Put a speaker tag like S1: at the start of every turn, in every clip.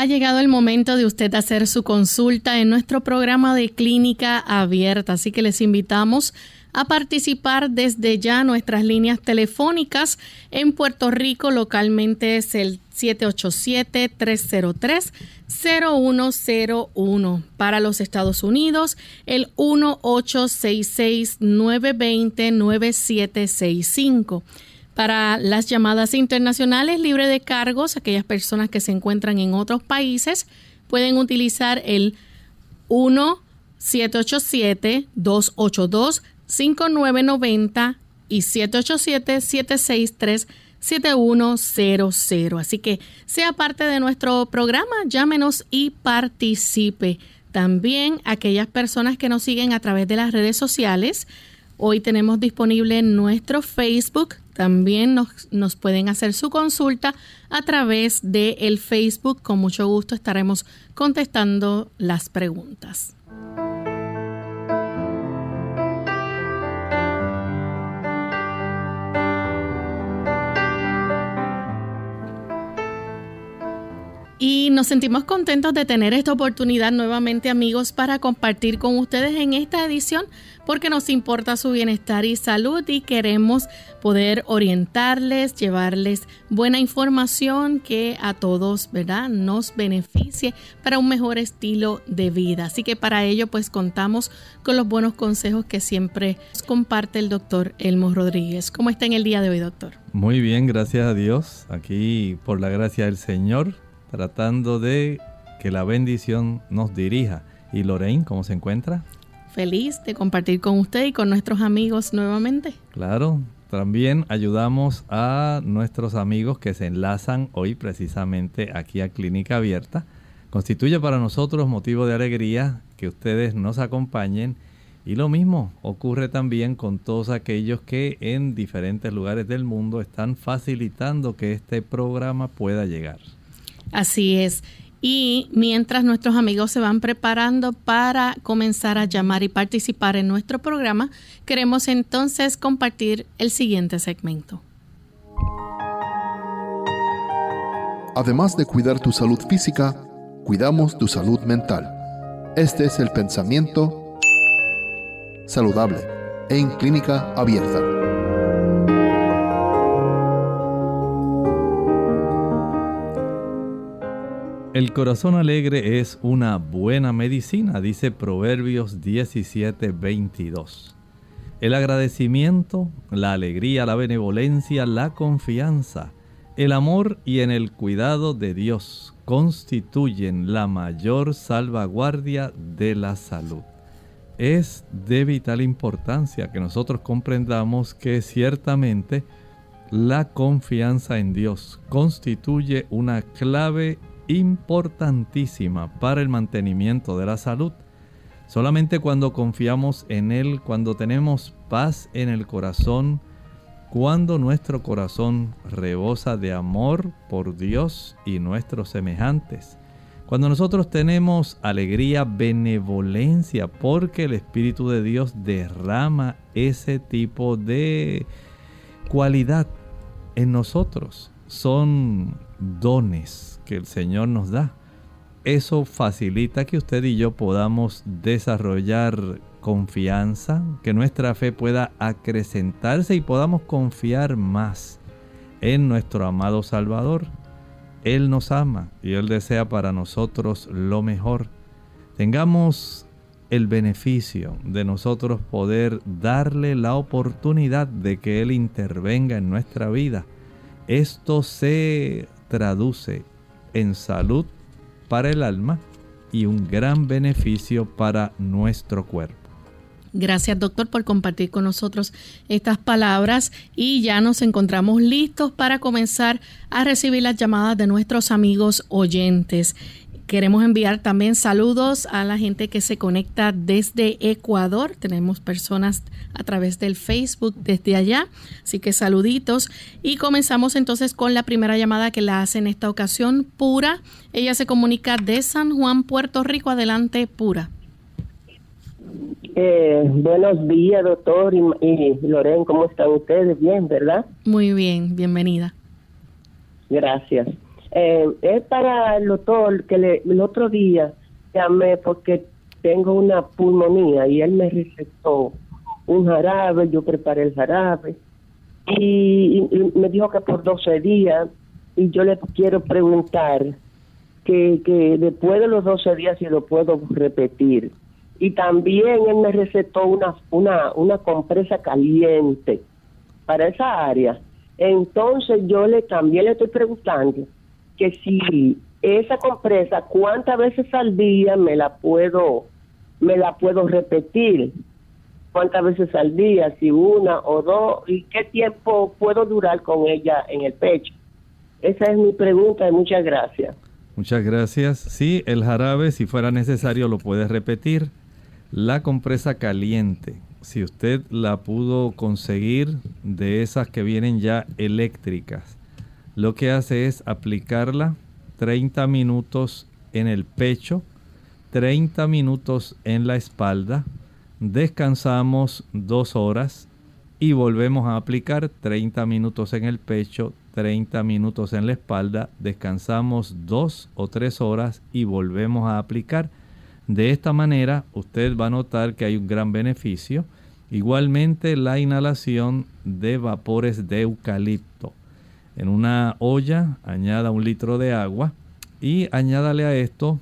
S1: Ha llegado el momento de usted hacer su consulta en nuestro programa de clínica abierta, así que les invitamos a participar desde ya nuestras líneas telefónicas en Puerto Rico localmente es el 787-303-0101. Para los Estados Unidos el 1866-920-9765. Para las llamadas internacionales libre de cargos, aquellas personas que se encuentran en otros países pueden utilizar el 1-787-282-5990 y 787-763-7100. Así que sea parte de nuestro programa, llámenos y participe. También aquellas personas que nos siguen a través de las redes sociales, hoy tenemos disponible nuestro Facebook también nos, pueden hacer su consulta a través de el Facebook. Con mucho gusto estaremos contestando las preguntas. Nos sentimos contentos de tener esta oportunidad nuevamente amigos para compartir con ustedes en esta edición porque nos importa su bienestar y salud y queremos poder orientarles, llevarles buena información que a todos, ¿verdad?, nos beneficie para un mejor estilo de vida. Así que para ello pues contamos con los buenos consejos que siempre comparte el doctor Elmo Rodríguez. ¿Cómo está en el día de hoy, doctor?
S2: Muy bien, gracias a Dios. Aquí por la gracia del Señor, tratando de que la bendición nos dirija. ¿Y Lorraine, cómo se encuentra?
S1: feliz de compartir con usted y con nuestros amigos nuevamente.
S2: Claro, también ayudamos a nuestros amigos que se enlazan hoy precisamente aquí a Clínica Abierta. Constituye para nosotros motivo de alegría que ustedes nos acompañen y lo mismo ocurre también con todos aquellos que en diferentes lugares del mundo están facilitando que este programa pueda llegar.
S1: Así es. Y mientras nuestros amigos se van preparando para comenzar a llamar y participar en nuestro programa, queremos entonces compartir el siguiente segmento.
S3: Además de cuidar tu salud física, cuidamos tu salud mental. Este es el pensamiento saludable en clínica abierta.
S2: El corazón alegre es una buena medicina, dice Proverbios 17:22. El agradecimiento, la alegría, la benevolencia, la confianza, el amor y en el cuidado de Dios constituyen la mayor salvaguardia de la salud. Es de vital importancia que nosotros comprendamos que ciertamente la confianza en Dios constituye una clave importantísima para el mantenimiento de la salud. Solamente cuando confiamos en Él, cuando tenemos paz en el corazón, cuando nuestro corazón rebosa de amor por Dios y nuestros semejantes, cuando nosotros tenemos alegría, benevolencia, porque el Espíritu de Dios derrama ese tipo de cualidad en nosotros, son dones que el Señor nos da. Eso facilita que usted y yo podamos desarrollar confianza, que nuestra fe pueda acrecentarse y podamos confiar más en nuestro amado Salvador. Él nos ama y Él desea para nosotros lo mejor. Tengamos el beneficio de nosotros poder darle la oportunidad de que Él intervenga en nuestra vida. Esto se traduce en salud para el alma y un gran beneficio para nuestro cuerpo.
S1: Gracias doctor por compartir con nosotros estas palabras y ya nos encontramos listos para comenzar a recibir las llamadas de nuestros amigos oyentes. Queremos enviar también saludos a la gente que se conecta desde Ecuador. Tenemos personas a través del Facebook desde allá. Así que saluditos. Y comenzamos entonces con la primera llamada que la hace en esta ocasión, Pura. Ella se comunica de San Juan, Puerto Rico. Adelante, Pura.
S4: Eh, buenos días, doctor y, y Loren. ¿Cómo están ustedes? Bien, ¿verdad?
S1: Muy bien, bienvenida.
S4: Gracias. Eh, es para el doctor que le, el otro día llamé porque tengo una pulmonía y él me recetó un jarabe, yo preparé el jarabe y, me dijo que por 12 días y yo le quiero preguntar que, que después de los 12 días si lo puedo repetir. Y también él me recetó una, una, una compresa caliente para esa área. Entonces yo le también le estoy preguntando que si esa compresa, ¿cuántas veces al día me la puedo, me la puedo repetir? ¿Cuántas veces al día? Si una o dos, ¿y qué tiempo puedo durar con ella en el pecho? Esa es mi pregunta y muchas gracias.
S2: Muchas gracias. Sí, el jarabe, si fuera necesario, lo puede repetir. La compresa caliente, si usted la pudo conseguir de esas que vienen ya eléctricas, lo que hace es aplicarla 30 minutos en el pecho, 30 minutos en la espalda, descansamos dos horas y volvemos a aplicar 30 minutos en el pecho, 30 minutos en la espalda, descansamos dos o tres horas y volvemos a aplicar. De esta manera usted va a notar que hay un gran beneficio. Igualmente la inhalación de vapores de eucalipto. En una olla añada un litro de agua y añádale a esto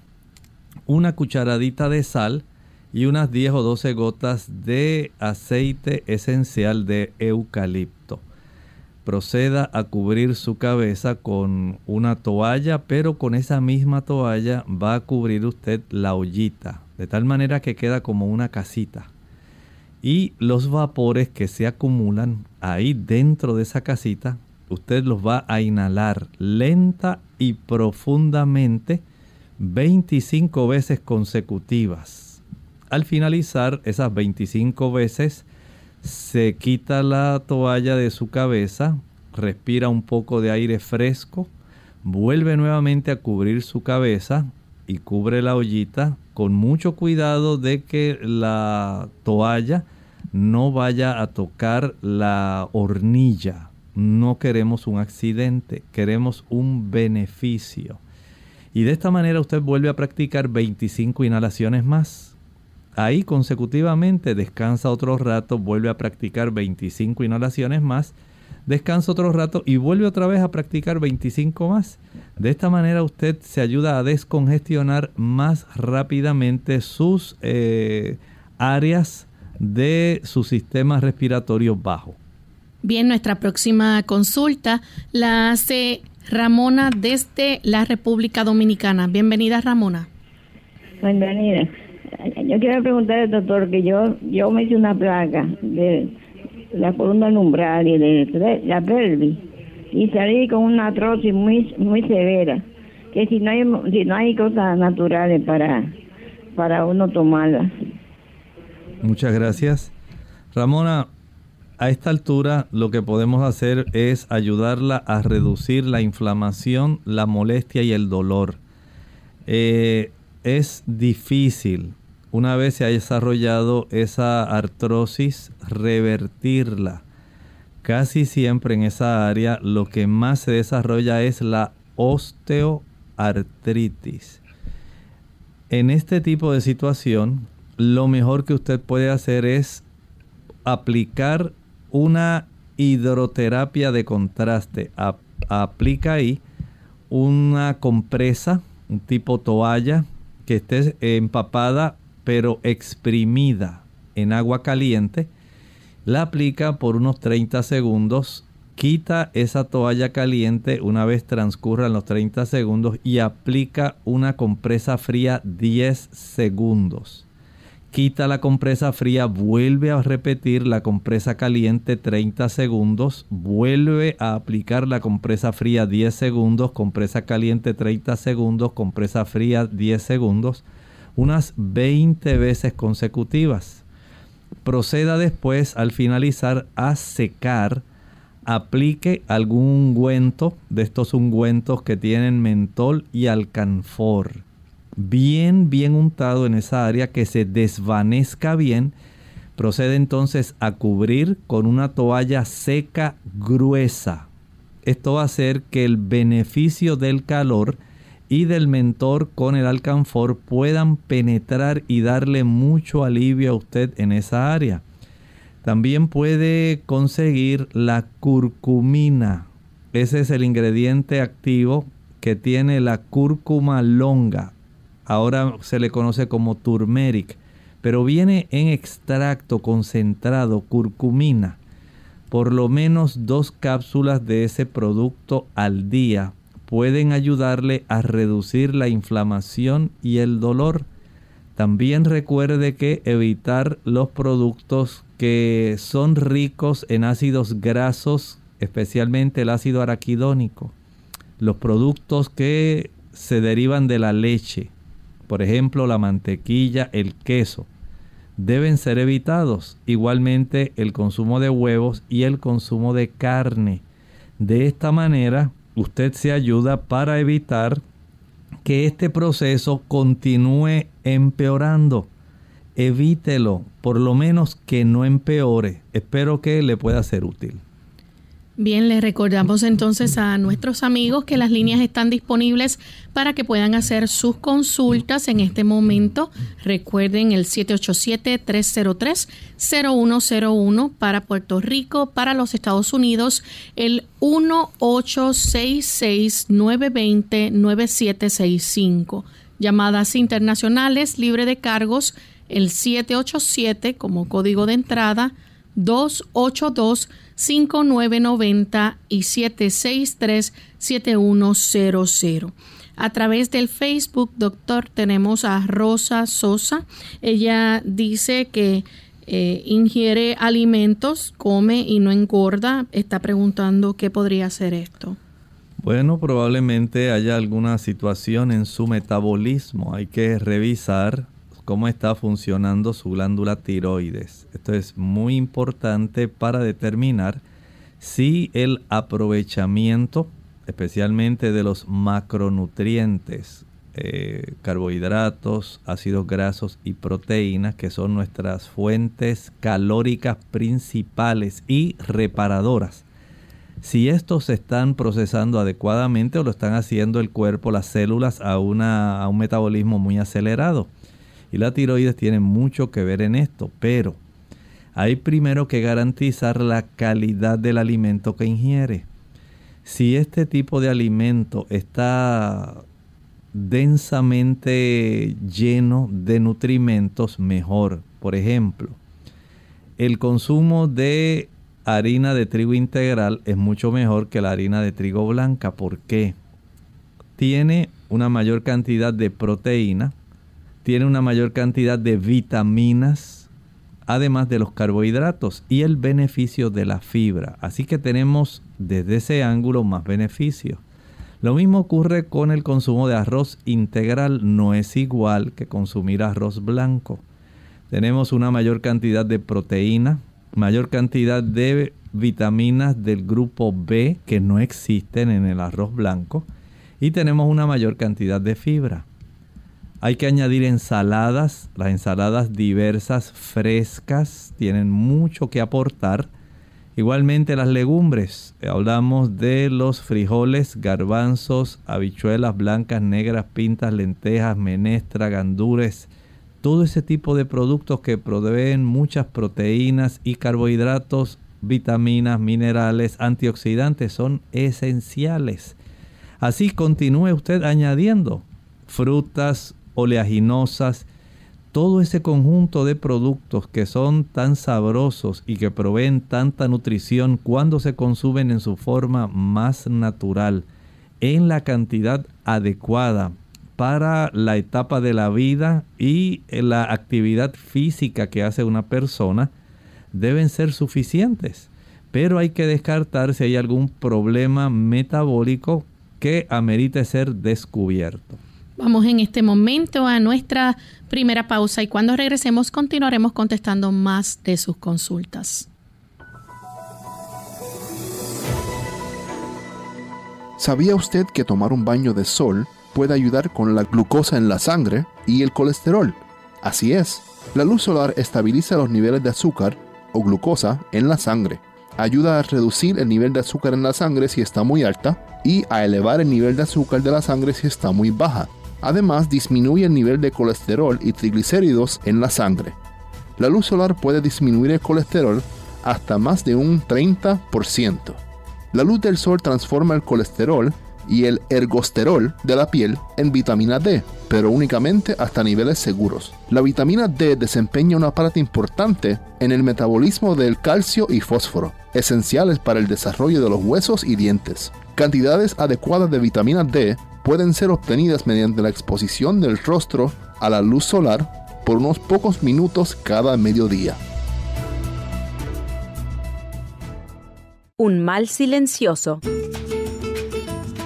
S2: una cucharadita de sal y unas 10 o 12 gotas de aceite esencial de eucalipto. Proceda a cubrir su cabeza con una toalla, pero con esa misma toalla va a cubrir usted la ollita, de tal manera que queda como una casita. Y los vapores que se acumulan ahí dentro de esa casita usted los va a inhalar lenta y profundamente 25 veces consecutivas. Al finalizar esas 25 veces, se quita la toalla de su cabeza, respira un poco de aire fresco, vuelve nuevamente a cubrir su cabeza y cubre la ollita con mucho cuidado de que la toalla no vaya a tocar la hornilla no queremos un accidente, queremos un beneficio. Y de esta manera usted vuelve a practicar 25 inhalaciones más. Ahí consecutivamente descansa otro rato, vuelve a practicar 25 inhalaciones más, descansa otro rato y vuelve otra vez a practicar 25 más. De esta manera usted se ayuda a descongestionar más rápidamente sus eh, áreas de su sistema respiratorio bajo.
S1: Bien, nuestra próxima consulta la hace Ramona desde la República Dominicana. Bienvenida, Ramona.
S5: Bienvenida. Yo quiero preguntar al doctor que yo yo me hice una placa de la columna umbral y de la pelvis y salí con una artrosis muy muy severa que si no hay si no hay cosas naturales para para uno tomarlas.
S2: Muchas gracias. Ramona, a esta altura lo que podemos hacer es ayudarla a reducir la inflamación, la molestia y el dolor. Eh, es difícil, una vez se ha desarrollado esa artrosis, revertirla. Casi siempre en esa área lo que más se desarrolla es la osteoartritis. En este tipo de situación, lo mejor que usted puede hacer es aplicar una hidroterapia de contraste. aplica ahí una compresa, un tipo toalla, que esté empapada pero exprimida en agua caliente. La aplica por unos 30 segundos. Quita esa toalla caliente una vez transcurran los 30 segundos y aplica una compresa fría 10 segundos quita la compresa fría, vuelve a repetir la compresa caliente 30 segundos, vuelve a aplicar la compresa fría 10 segundos, compresa caliente 30 segundos, compresa fría 10 segundos, unas 20 veces consecutivas. Proceda después al finalizar a secar, aplique algún ungüento de estos ungüentos que tienen mentol y alcanfor bien, bien untado en esa área, que se desvanezca bien. Procede entonces a cubrir con una toalla seca gruesa. Esto va a hacer que el beneficio del calor y del mentor con el alcanfor puedan penetrar y darle mucho alivio a usted en esa área. También puede conseguir la curcumina. Ese es el ingrediente activo que tiene la cúrcuma longa ahora se le conoce como turmeric, pero viene en extracto concentrado, curcumina. Por lo menos dos cápsulas de ese producto al día pueden ayudarle a reducir la inflamación y el dolor. También recuerde que evitar los productos que son ricos en ácidos grasos, especialmente el ácido araquidónico. Los productos que se derivan de la leche, por ejemplo la mantequilla, el queso, deben ser evitados. Igualmente el consumo de huevos y el consumo de carne. De esta manera usted se ayuda para evitar que este proceso continúe empeorando. Evítelo, por lo menos que no empeore. Espero que le pueda ser útil.
S1: Bien, les recordamos entonces a nuestros amigos que las líneas están disponibles para que puedan hacer sus consultas en este momento. Recuerden el 787-303-0101 para Puerto Rico, para los Estados Unidos, el 1866-920-9765. Llamadas internacionales libre de cargos, el 787 como código de entrada 282 5990 y 763-7100. A través del Facebook, doctor, tenemos a Rosa Sosa. Ella dice que eh, ingiere alimentos, come y no engorda. Está preguntando qué podría ser esto.
S2: Bueno, probablemente haya alguna situación en su metabolismo. Hay que revisar cómo está funcionando su glándula tiroides. Esto es muy importante para determinar si el aprovechamiento, especialmente de los macronutrientes, eh, carbohidratos, ácidos grasos y proteínas, que son nuestras fuentes calóricas principales y reparadoras, si estos se están procesando adecuadamente o lo están haciendo el cuerpo, las células, a, una, a un metabolismo muy acelerado. Y la tiroides tiene mucho que ver en esto, pero hay primero que garantizar la calidad del alimento que ingiere. Si este tipo de alimento está densamente lleno de nutrimentos, mejor. Por ejemplo, el consumo de harina de trigo integral es mucho mejor que la harina de trigo blanca. ¿Por qué? Tiene una mayor cantidad de proteína, tiene una mayor cantidad de vitaminas, además de los carbohidratos y el beneficio de la fibra. Así que tenemos desde ese ángulo más beneficios. Lo mismo ocurre con el consumo de arroz integral, no es igual que consumir arroz blanco. Tenemos una mayor cantidad de proteína, mayor cantidad de vitaminas del grupo B que no existen en el arroz blanco y tenemos una mayor cantidad de fibra. Hay que añadir ensaladas, las ensaladas diversas, frescas, tienen mucho que aportar. Igualmente las legumbres, hablamos de los frijoles, garbanzos, habichuelas blancas, negras, pintas, lentejas, menestra, gandures, todo ese tipo de productos que proveen muchas proteínas y carbohidratos, vitaminas, minerales, antioxidantes son esenciales. Así continúe usted añadiendo frutas, oleaginosas, todo ese conjunto de productos que son tan sabrosos y que proveen tanta nutrición cuando se consumen en su forma más natural, en la cantidad adecuada, para la etapa de la vida y la actividad física que hace una persona deben ser suficientes. Pero hay que descartar si hay algún problema metabólico que amerite ser descubierto.
S1: Vamos en este momento a nuestra primera pausa y cuando regresemos continuaremos contestando más de sus consultas.
S3: ¿Sabía usted que tomar un baño de sol puede ayudar con la glucosa en la sangre y el colesterol? Así es, la luz solar estabiliza los niveles de azúcar o glucosa en la sangre, ayuda a reducir el nivel de azúcar en la sangre si está muy alta y a elevar el nivel de azúcar de la sangre si está muy baja. Además, disminuye el nivel de colesterol y triglicéridos en la sangre. La luz solar puede disminuir el colesterol hasta más de un 30%. La luz del sol transforma el colesterol y el ergosterol de la piel en vitamina D, pero únicamente hasta niveles seguros. La vitamina D desempeña una parte importante en el metabolismo del calcio y fósforo, esenciales para el desarrollo de los huesos y dientes. Cantidades adecuadas de vitamina D pueden ser obtenidas mediante la exposición del rostro a la luz solar por unos pocos minutos cada mediodía.
S6: Un mal silencioso.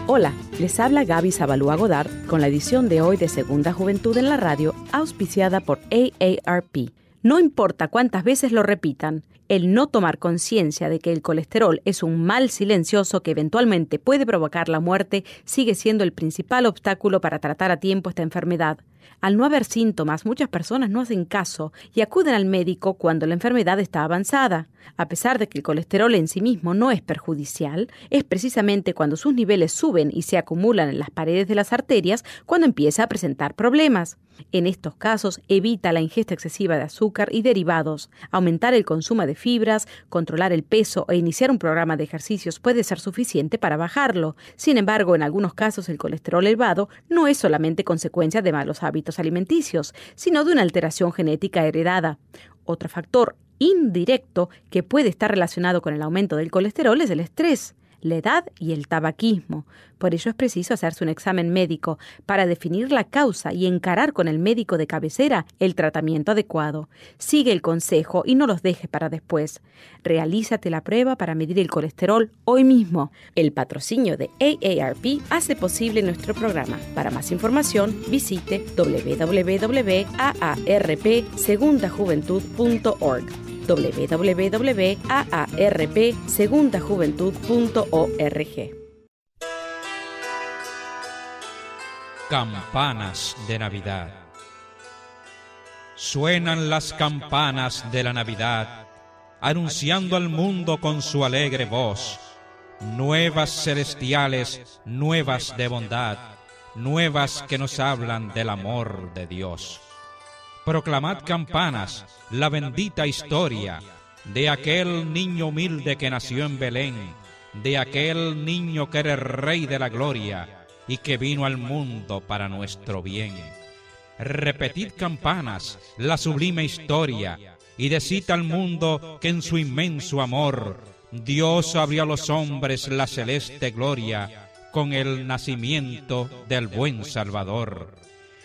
S6: Hola, les habla Gaby Zabalúa Godard con la edición de hoy de Segunda Juventud en la Radio, auspiciada por AARP. No importa cuántas veces lo repitan, el no tomar conciencia de que el colesterol es un mal silencioso que eventualmente puede provocar la muerte sigue siendo el principal obstáculo para tratar a tiempo esta enfermedad. Al no haber síntomas, muchas personas no hacen caso y acuden al médico cuando la enfermedad está avanzada. A pesar de que el colesterol en sí mismo no es perjudicial, es precisamente cuando sus niveles suben y se acumulan en las paredes de las arterias cuando empieza a presentar problemas. En estos casos, evita la ingesta excesiva de azúcar y derivados. Aumentar el consumo de fibras, controlar el peso e iniciar un programa de ejercicios puede ser suficiente para bajarlo. Sin embargo, en algunos casos el colesterol elevado no es solamente consecuencia de malos hábitos alimenticios, sino de una alteración genética heredada. Otro factor indirecto que puede estar relacionado con el aumento del colesterol es el estrés la edad y el tabaquismo. Por ello es preciso hacerse un examen médico para definir la causa y encarar con el médico de cabecera el tratamiento adecuado. Sigue el consejo y no los deje para después. Realízate la prueba para medir el colesterol hoy mismo. El patrocinio de AARP hace posible nuestro programa. Para más información, visite www.aarpsegundajuventud.org www.aarpsegundajuventud.org.
S7: Campanas de Navidad. Suenan las campanas de la Navidad, anunciando al mundo con su alegre voz, nuevas celestiales, nuevas de bondad, nuevas que nos hablan del amor de Dios proclamad campanas la bendita historia de aquel niño humilde que nació en Belén, de aquel niño que era rey de la gloria y que vino al mundo para nuestro bien. Repetid campanas la sublime historia y decid al mundo que en su inmenso amor Dios abrió a los hombres la celeste gloria con el nacimiento del buen Salvador.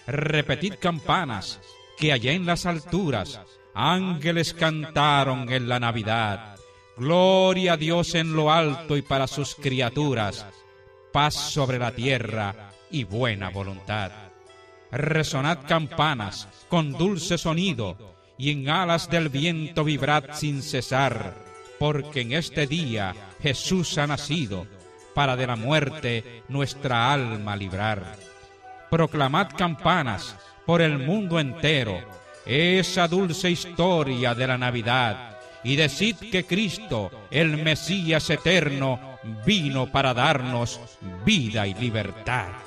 S7: Repetid campanas que allá en las alturas ángeles cantaron en la Navidad. Gloria a Dios en lo alto y para sus criaturas, paz sobre la tierra y buena voluntad. Resonad campanas con dulce sonido y en alas del viento vibrad sin cesar, porque en este día Jesús ha nacido para de la muerte nuestra alma librar. Proclamad campanas por el mundo entero esa dulce historia de la Navidad y decid que Cristo, el Mesías eterno, vino para darnos vida y libertad.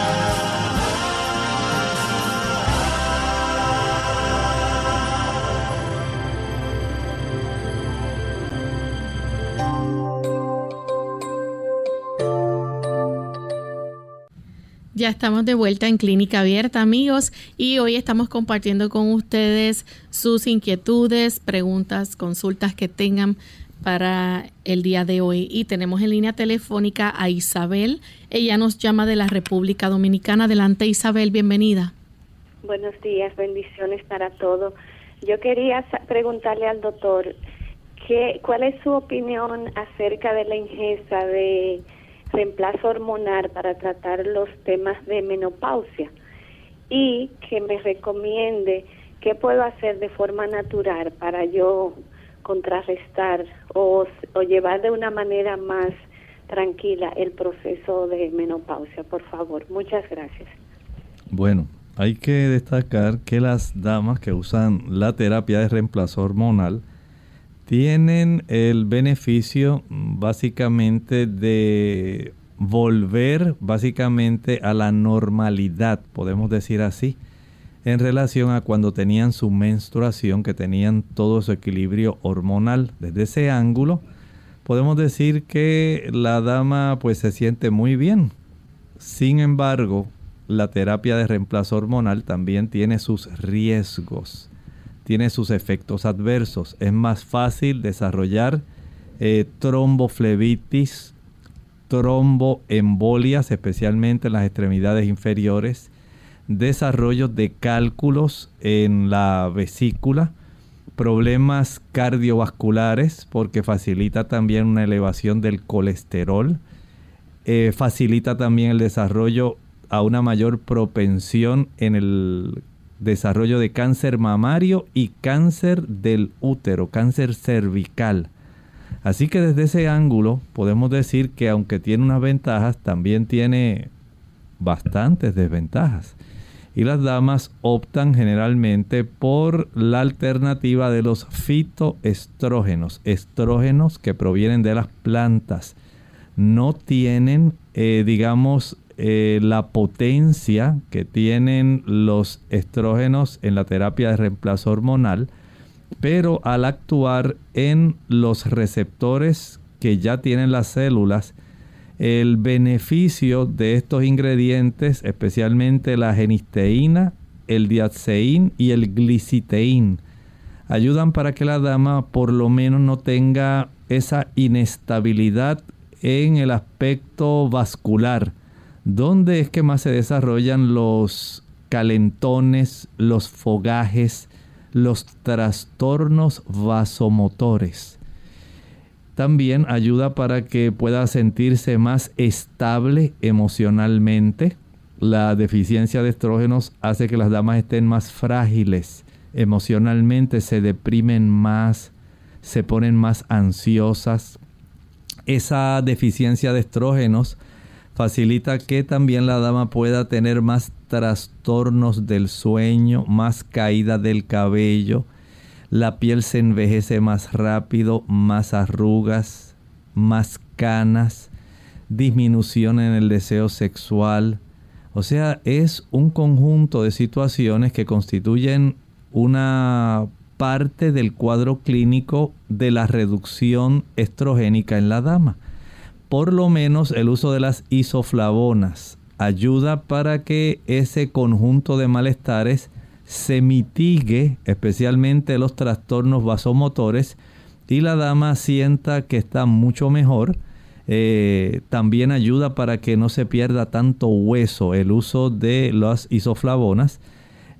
S1: Ya estamos de vuelta en Clínica Abierta, amigos, y hoy estamos compartiendo con ustedes sus inquietudes, preguntas, consultas que tengan para el día de hoy. Y tenemos en línea telefónica a Isabel. Ella nos llama de la República Dominicana. Adelante, Isabel, bienvenida.
S8: Buenos días, bendiciones para todos. Yo quería preguntarle al doctor qué, cuál es su opinión acerca de la ingesta de reemplazo hormonal para tratar los temas de menopausia y que me recomiende qué puedo hacer de forma natural para yo contrarrestar o, o llevar de una manera más tranquila el proceso de menopausia, por favor. Muchas gracias.
S2: Bueno, hay que destacar que las damas que usan la terapia de reemplazo hormonal tienen el beneficio básicamente de volver básicamente a la normalidad, podemos decir así, en relación a cuando tenían su menstruación, que tenían todo su equilibrio hormonal. Desde ese ángulo, podemos decir que la dama pues se siente muy bien. Sin embargo, la terapia de reemplazo hormonal también tiene sus riesgos tiene sus efectos adversos. Es más fácil desarrollar eh, tromboflebitis, tromboembolias, especialmente en las extremidades inferiores, desarrollo de cálculos en la vesícula, problemas cardiovasculares, porque facilita también una elevación del colesterol, eh, facilita también el desarrollo a una mayor propensión en el desarrollo de cáncer mamario y cáncer del útero, cáncer cervical. Así que desde ese ángulo podemos decir que aunque tiene unas ventajas, también tiene bastantes desventajas. Y las damas optan generalmente por la alternativa de los fitoestrógenos, estrógenos que provienen de las plantas. No tienen, eh, digamos, eh, la potencia que tienen los estrógenos en la terapia de reemplazo hormonal, pero al actuar en los receptores que ya tienen las células, el beneficio de estos ingredientes, especialmente la genisteína, el diaceín y el gliciteín, ayudan para que la dama por lo menos no tenga esa inestabilidad en el aspecto vascular ¿Dónde es que más se desarrollan los calentones, los fogajes, los trastornos vasomotores? También ayuda para que pueda sentirse más estable emocionalmente. La deficiencia de estrógenos hace que las damas estén más frágiles emocionalmente, se deprimen más, se ponen más ansiosas. Esa deficiencia de estrógenos facilita que también la dama pueda tener más trastornos del sueño, más caída del cabello, la piel se envejece más rápido, más arrugas, más canas, disminución en el deseo sexual. O sea, es un conjunto de situaciones que constituyen una parte del cuadro clínico de la reducción estrogénica en la dama por lo menos el uso de las isoflavonas ayuda para que ese conjunto de malestares se mitigue, especialmente los trastornos vasomotores, y la dama sienta que está mucho mejor. Eh, también ayuda para que no se pierda tanto hueso. El uso de las isoflavonas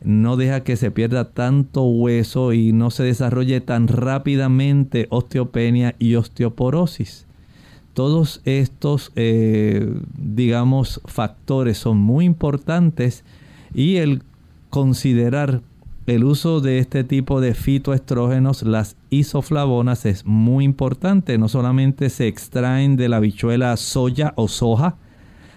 S2: no deja que se pierda tanto hueso y no se desarrolle tan rápidamente osteopenia y osteoporosis. Todos estos, eh, digamos, factores son muy importantes y el considerar el uso de este tipo de fitoestrógenos, las isoflavonas, es muy importante. No solamente se extraen de la bichuela soya o soja,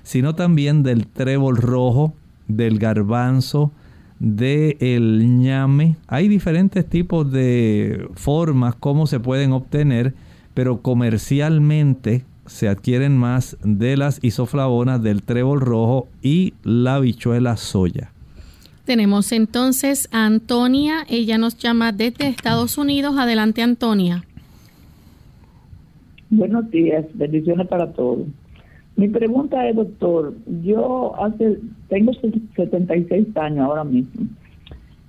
S2: sino también del trébol rojo, del garbanzo, del ñame. Hay diferentes tipos de formas como se pueden obtener pero comercialmente se adquieren más de las isoflavonas del trébol rojo y la bichuela soya.
S1: Tenemos entonces a Antonia, ella nos llama desde Estados Unidos. Adelante Antonia.
S9: Buenos días, bendiciones para todos. Mi pregunta es, doctor, yo hace, tengo 76 años ahora mismo,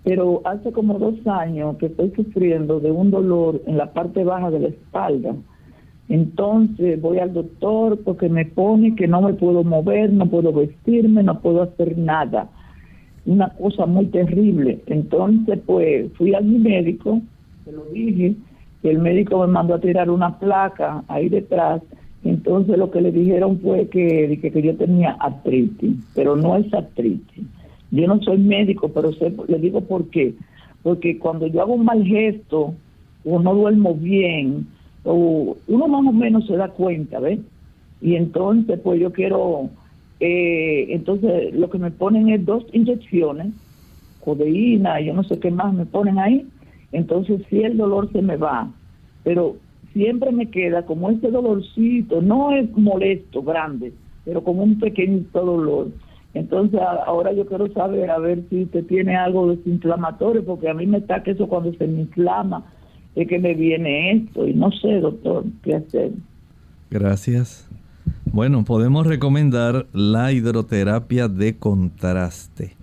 S9: pero hace como dos años que estoy sufriendo de un dolor en la parte baja de la espalda. Entonces voy al doctor porque me pone que no me puedo mover, no puedo vestirme, no puedo hacer nada. Una cosa muy terrible. Entonces, pues fui a mi médico, se lo dije, y el médico me mandó a tirar una placa ahí detrás entonces lo que le dijeron fue que, que, yo tenía artritis, pero no es artritis. Yo no soy médico, pero sé, le digo por qué. Porque cuando yo hago un mal gesto o no duermo bien, o uno más o menos se da cuenta, ¿ves? Y entonces, pues yo quiero, eh, entonces lo que me ponen es dos inyecciones, codeína, yo no sé qué más me ponen ahí. Entonces, si el dolor se me va, pero siempre me queda como ese dolorcito, no es molesto, grande, pero como un pequeñito dolor. Entonces ahora yo quiero saber a ver si usted tiene algo desinflamatorio, porque a mí me está que eso cuando se me inflama es que me viene esto y no sé, doctor, qué hacer.
S2: Gracias. Bueno, podemos recomendar la hidroterapia de contraste.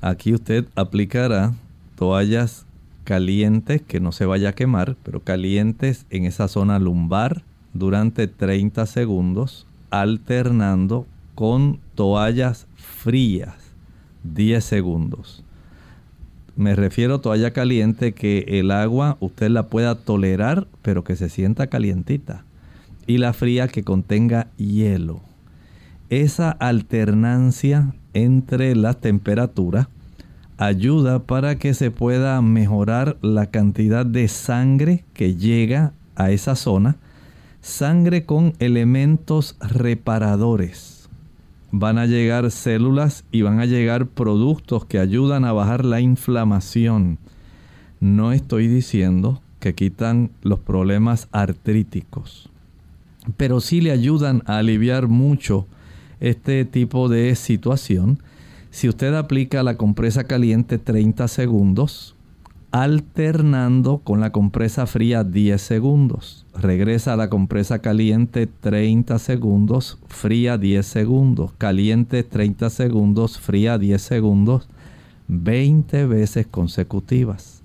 S2: Aquí usted aplicará toallas calientes, que no se vaya a quemar, pero calientes en esa zona lumbar durante 30 segundos, alternando con toallas frías 10 segundos. Me refiero a toalla caliente que el agua usted la pueda tolerar, pero que se sienta calientita. Y la fría que contenga hielo. Esa alternancia entre las temperaturas ayuda para que se pueda mejorar la cantidad de sangre que llega a esa zona. Sangre con elementos reparadores. Van a llegar células y van a llegar productos que ayudan a bajar la inflamación. No estoy diciendo que quitan los problemas artríticos, pero sí le ayudan a aliviar mucho este tipo de situación si usted aplica la compresa caliente 30 segundos, alternando con la compresa fría 10 segundos. Regresa a la compresa caliente 30 segundos, fría 10 segundos, caliente 30 segundos, fría 10 segundos, 20 veces consecutivas.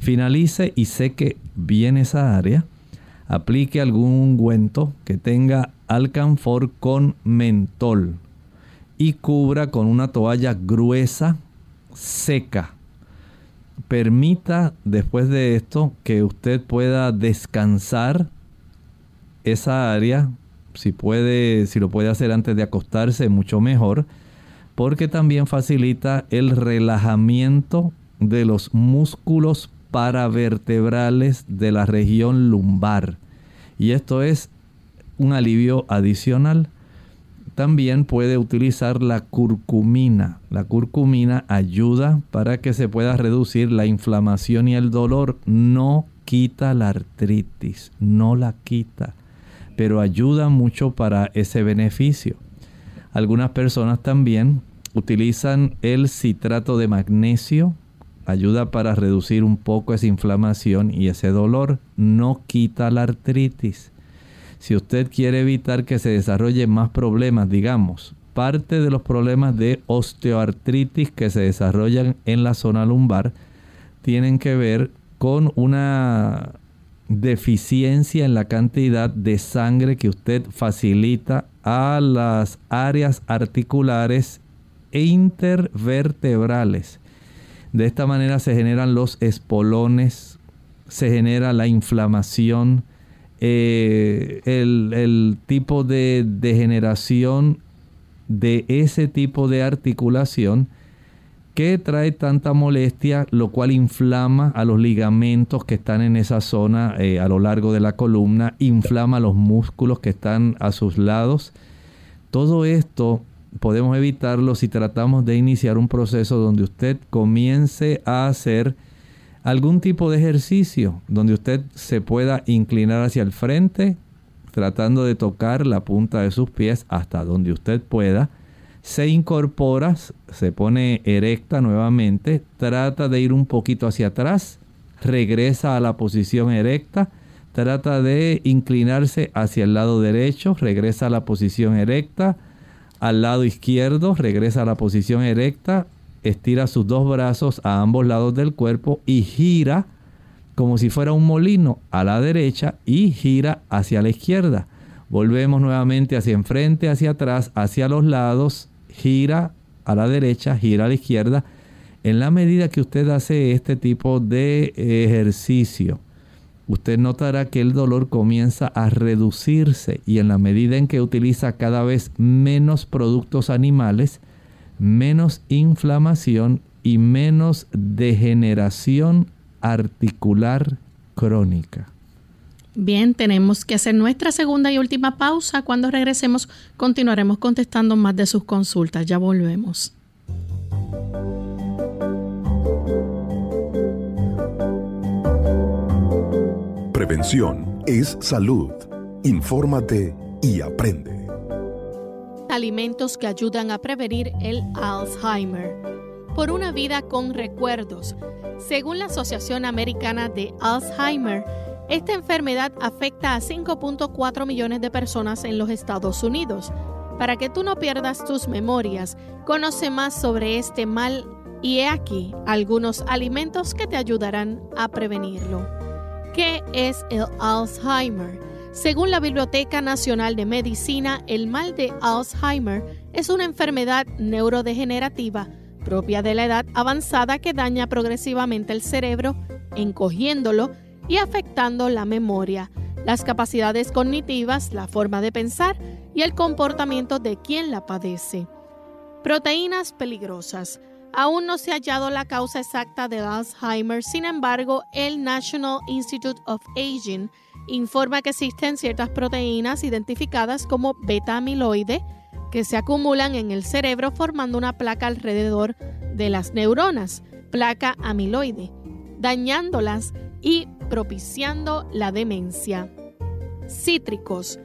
S2: Finalice y seque bien esa área. Aplique algún ungüento que tenga alcanfor con mentol y cubra con una toalla gruesa, seca. Permita después de esto que usted pueda descansar esa área, si puede, si lo puede hacer antes de acostarse, mucho mejor, porque también facilita el relajamiento de los músculos paravertebrales de la región lumbar. Y esto es un alivio adicional también puede utilizar la curcumina. La curcumina ayuda para que se pueda reducir la inflamación y el dolor. No quita la artritis, no la quita, pero ayuda mucho para ese beneficio. Algunas personas también utilizan el citrato de magnesio, ayuda para reducir un poco esa inflamación y ese dolor, no quita la artritis. Si usted quiere evitar que se desarrollen más problemas, digamos, parte de los problemas de osteoartritis que se desarrollan en la zona lumbar tienen que ver con una deficiencia en la cantidad de sangre que usted facilita a las áreas articulares e intervertebrales. De esta manera se generan los espolones, se genera la inflamación, eh, el, tipo de degeneración de ese tipo de articulación que trae tanta molestia, lo cual inflama a los ligamentos que están en esa zona eh, a lo largo de la columna, inflama los músculos que están a sus lados. Todo esto podemos evitarlo si tratamos de iniciar un proceso donde usted comience a hacer algún tipo de ejercicio donde usted se pueda inclinar hacia el frente, tratando de tocar la punta de sus pies hasta donde usted pueda. Se incorpora, se pone erecta nuevamente, trata de ir un poquito hacia atrás, regresa a la posición erecta, trata de inclinarse hacia el lado derecho, regresa a la posición erecta, al lado izquierdo, regresa a la posición erecta, estira sus dos brazos a ambos lados del cuerpo y gira como si fuera un molino a la derecha y gira hacia la izquierda. Volvemos nuevamente hacia enfrente, hacia atrás, hacia los lados, gira a la derecha, gira a la izquierda. En la medida que usted hace este tipo de ejercicio, usted notará que el dolor comienza a reducirse y en la medida en que utiliza cada vez menos productos animales, menos inflamación y menos degeneración articular crónica.
S1: Bien, tenemos que hacer nuestra segunda y última pausa. Cuando regresemos continuaremos contestando más de sus consultas. Ya volvemos.
S10: Prevención es salud. Infórmate y aprende.
S1: Alimentos que ayudan a prevenir el Alzheimer. Por una vida con recuerdos según la Asociación Americana de Alzheimer, esta enfermedad afecta a 5.4 millones de personas en los Estados Unidos. Para que tú no pierdas tus memorias, conoce más sobre este mal y he aquí algunos alimentos que te ayudarán a prevenirlo. ¿Qué es el Alzheimer? Según la Biblioteca Nacional de Medicina, el mal de Alzheimer es una enfermedad neurodegenerativa propia de la edad avanzada que daña progresivamente el cerebro, encogiéndolo y afectando la memoria, las capacidades cognitivas, la forma de pensar y el comportamiento de quien la padece. Proteínas peligrosas. Aún no se ha hallado la causa exacta de Alzheimer, sin embargo, el National Institute of Aging informa que existen ciertas proteínas identificadas como beta-amiloide, que se acumulan en el cerebro formando una placa alrededor de las neuronas, placa amiloide, dañándolas y propiciando la demencia. Cítricos.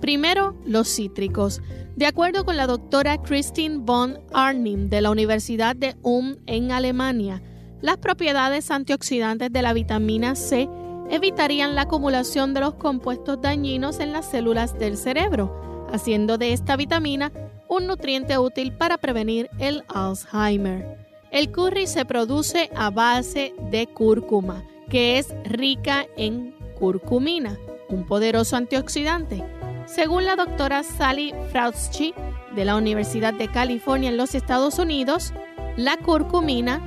S1: Primero, los cítricos. De acuerdo con la doctora Christine von Arnim de la Universidad de Ulm en Alemania, las propiedades antioxidantes de la vitamina C evitarían la acumulación de los compuestos dañinos en las células del cerebro haciendo de esta vitamina un nutriente útil para prevenir el Alzheimer. El curry se produce a base de cúrcuma, que es rica en curcumina, un poderoso antioxidante. Según la doctora Sally Frautschi de la Universidad de California en los Estados Unidos, la curcumina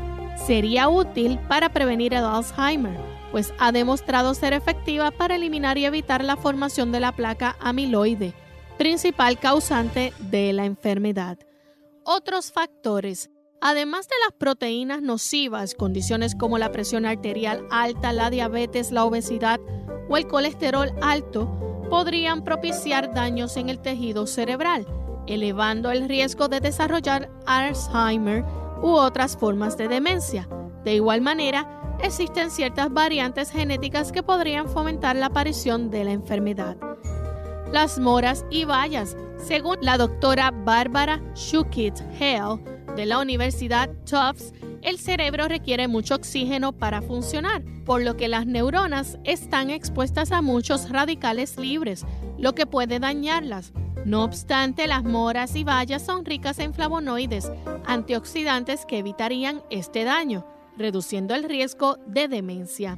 S1: sería útil para prevenir el Alzheimer, pues ha demostrado ser efectiva para eliminar y evitar la formación de la placa amiloide, principal causante de la enfermedad. Otros factores, además de las proteínas nocivas, condiciones como la presión arterial alta, la diabetes, la obesidad o el colesterol alto, podrían propiciar daños en el tejido cerebral, elevando el riesgo de desarrollar Alzheimer u otras formas de demencia. De igual manera, existen ciertas variantes genéticas que podrían fomentar la aparición de la enfermedad las moras y bayas. Según la doctora Bárbara Shukit Hale de la Universidad Tufts, el cerebro requiere mucho oxígeno para funcionar, por lo que las neuronas están expuestas a muchos radicales libres, lo que puede dañarlas. No obstante, las moras y bayas son ricas en flavonoides, antioxidantes que evitarían este daño, reduciendo el riesgo de demencia.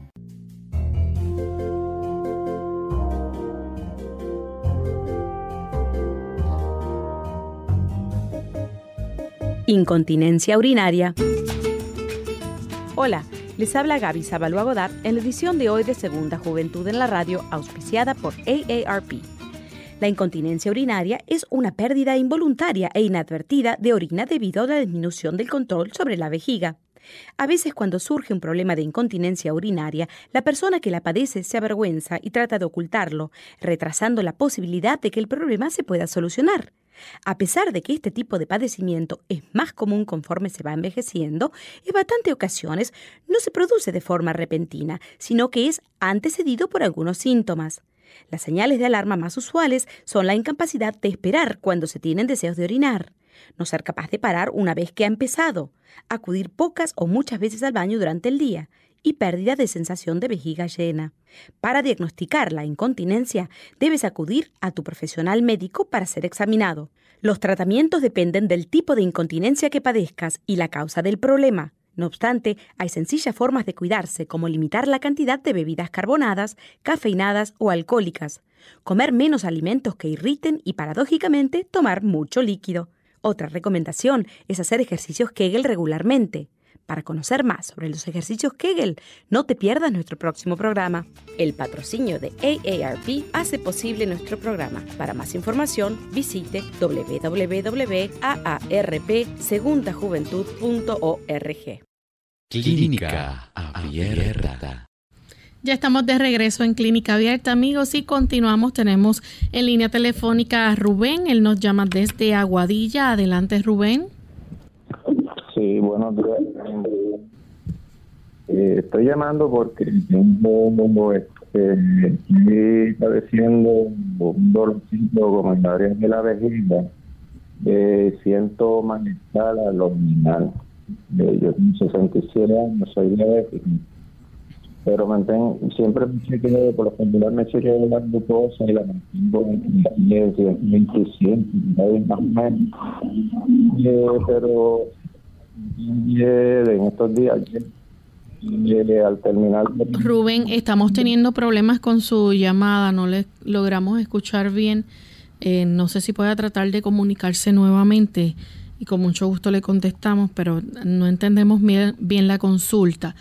S6: Incontinencia urinaria. Hola, les habla Gaby Zabalúa Godard en la edición de hoy de Segunda Juventud en la Radio, auspiciada por AARP. La incontinencia urinaria es una pérdida involuntaria e inadvertida de orina debido a la disminución del control sobre la vejiga. A veces cuando surge un problema de incontinencia urinaria, la persona que la padece se avergüenza y trata de ocultarlo, retrasando la posibilidad de que el problema se pueda solucionar. A pesar de que este tipo de padecimiento es más común conforme se va envejeciendo, en bastantes ocasiones no se produce de forma repentina, sino que es antecedido por algunos síntomas. Las señales de alarma más usuales son la incapacidad de esperar cuando se tienen deseos de orinar, no ser capaz de parar una vez que ha empezado, acudir pocas o muchas veces al baño durante el día y pérdida de sensación de vejiga llena. Para diagnosticar la incontinencia, debes acudir a tu profesional médico para ser examinado. Los tratamientos dependen del tipo de incontinencia que padezcas y la causa del problema. No obstante, hay sencillas formas de cuidarse, como limitar la cantidad de bebidas carbonadas, cafeinadas o alcohólicas, comer menos alimentos que irriten y, paradójicamente, tomar mucho líquido. Otra recomendación es hacer ejercicios Kegel regularmente. Para conocer más sobre los ejercicios Kegel, no te pierdas nuestro próximo programa. El patrocinio de AARP hace posible nuestro programa. Para más información, visite www.aarpsegundajuventud.org.
S11: Clínica Abierta.
S1: Ya estamos de regreso en Clínica Abierta, amigos, y continuamos. Tenemos en línea telefónica a Rubén. Él nos llama desde Aguadilla. Adelante, Rubén.
S12: Sí, buenos días. Eh, estoy llamando porque tengo, este, estoy padeciendo un dolorcito como en la área de la vejiga. Eh, siento malestar abdominal. Eh, yo tengo 67 años, soy diabético. Pero mantengo, siempre me por lo general me chequeo la glucosa y la mantengo en 27, más o menos. Eh, pero en estos días, al terminar.
S1: Rubén, estamos teniendo problemas con su llamada, no le logramos escuchar bien. Eh, no sé si pueda tratar de comunicarse nuevamente y con mucho gusto le contestamos, pero no entendemos bien, bien la consulta.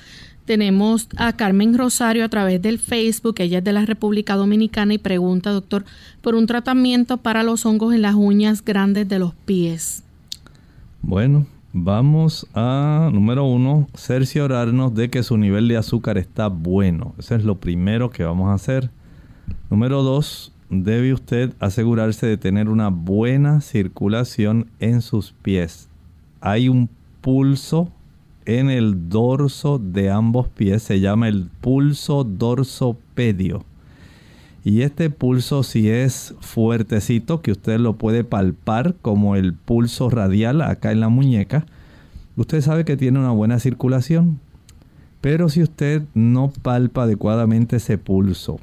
S1: Tenemos a Carmen Rosario a través del Facebook, ella es de la República Dominicana y pregunta, doctor, por un tratamiento para los hongos en las uñas grandes de los pies.
S2: Bueno, Vamos a, número uno, cerciorarnos de que su nivel de azúcar está bueno. Eso es lo primero que vamos a hacer. Número dos, debe usted asegurarse de tener una buena circulación en sus pies. Hay un pulso en el dorso de ambos pies, se llama el pulso dorsopedio. Y este pulso si es fuertecito, que usted lo puede palpar como el pulso radial acá en la muñeca, usted sabe que tiene una buena circulación. Pero si usted no palpa adecuadamente ese pulso,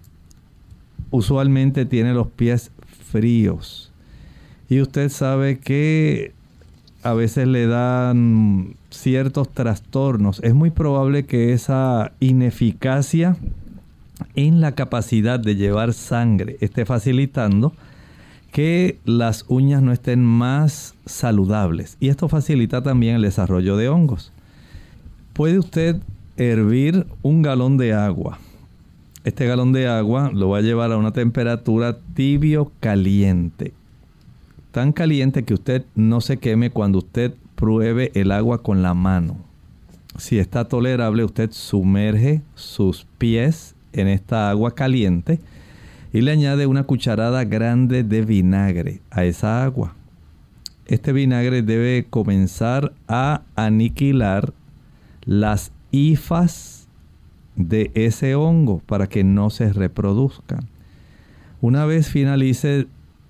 S2: usualmente tiene los pies fríos. Y usted sabe que a veces le dan ciertos trastornos. Es muy probable que esa ineficacia en la capacidad de llevar sangre esté facilitando que las uñas no estén más saludables. Y esto facilita también el desarrollo de hongos. Puede usted hervir un galón de agua. Este galón de agua lo va a llevar a una temperatura tibio caliente. Tan caliente que usted no se queme cuando usted pruebe el agua con la mano. Si está tolerable, usted sumerge sus pies en esta agua caliente y le añade una cucharada grande de vinagre a esa agua. Este vinagre debe comenzar a aniquilar las hifas de ese hongo para que no se reproduzcan. Una vez finalice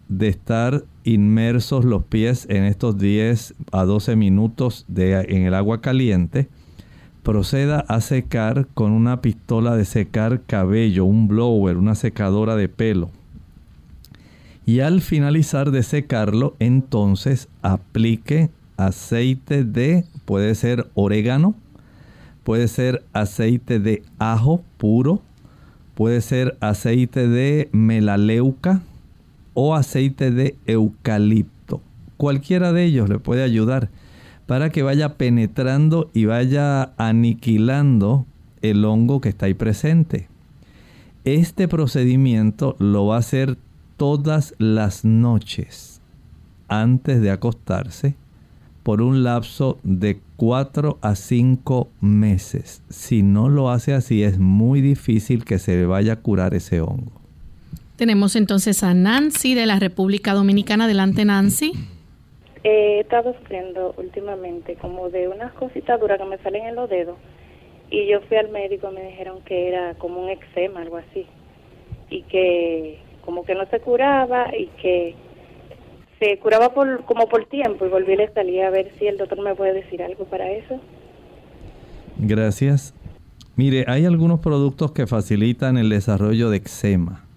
S2: de estar inmersos los pies en estos 10 a 12 minutos de, en el agua caliente, proceda a secar con una pistola de secar cabello, un blower, una secadora de pelo. Y al finalizar de secarlo, entonces aplique aceite de, puede ser orégano, puede ser aceite de ajo puro, puede ser aceite de melaleuca o aceite de eucalipto. Cualquiera de ellos le puede ayudar para que vaya penetrando y vaya aniquilando el hongo que está ahí presente. Este procedimiento lo va a hacer todas las noches antes de acostarse por un lapso de 4 a 5 meses. Si no lo hace así es muy difícil que se vaya a curar ese hongo.
S1: Tenemos entonces a Nancy de la República Dominicana. Adelante Nancy.
S13: He estado sufriendo últimamente como de unas cositas duras que me salen en los dedos y yo fui al médico y me dijeron que era como un eczema, algo así. y que como que no se curaba y que se curaba por como por tiempo y volví a le salía a ver si el doctor me puede decir algo para eso.
S2: Gracias. Mire, hay algunos productos que facilitan el desarrollo de eczema.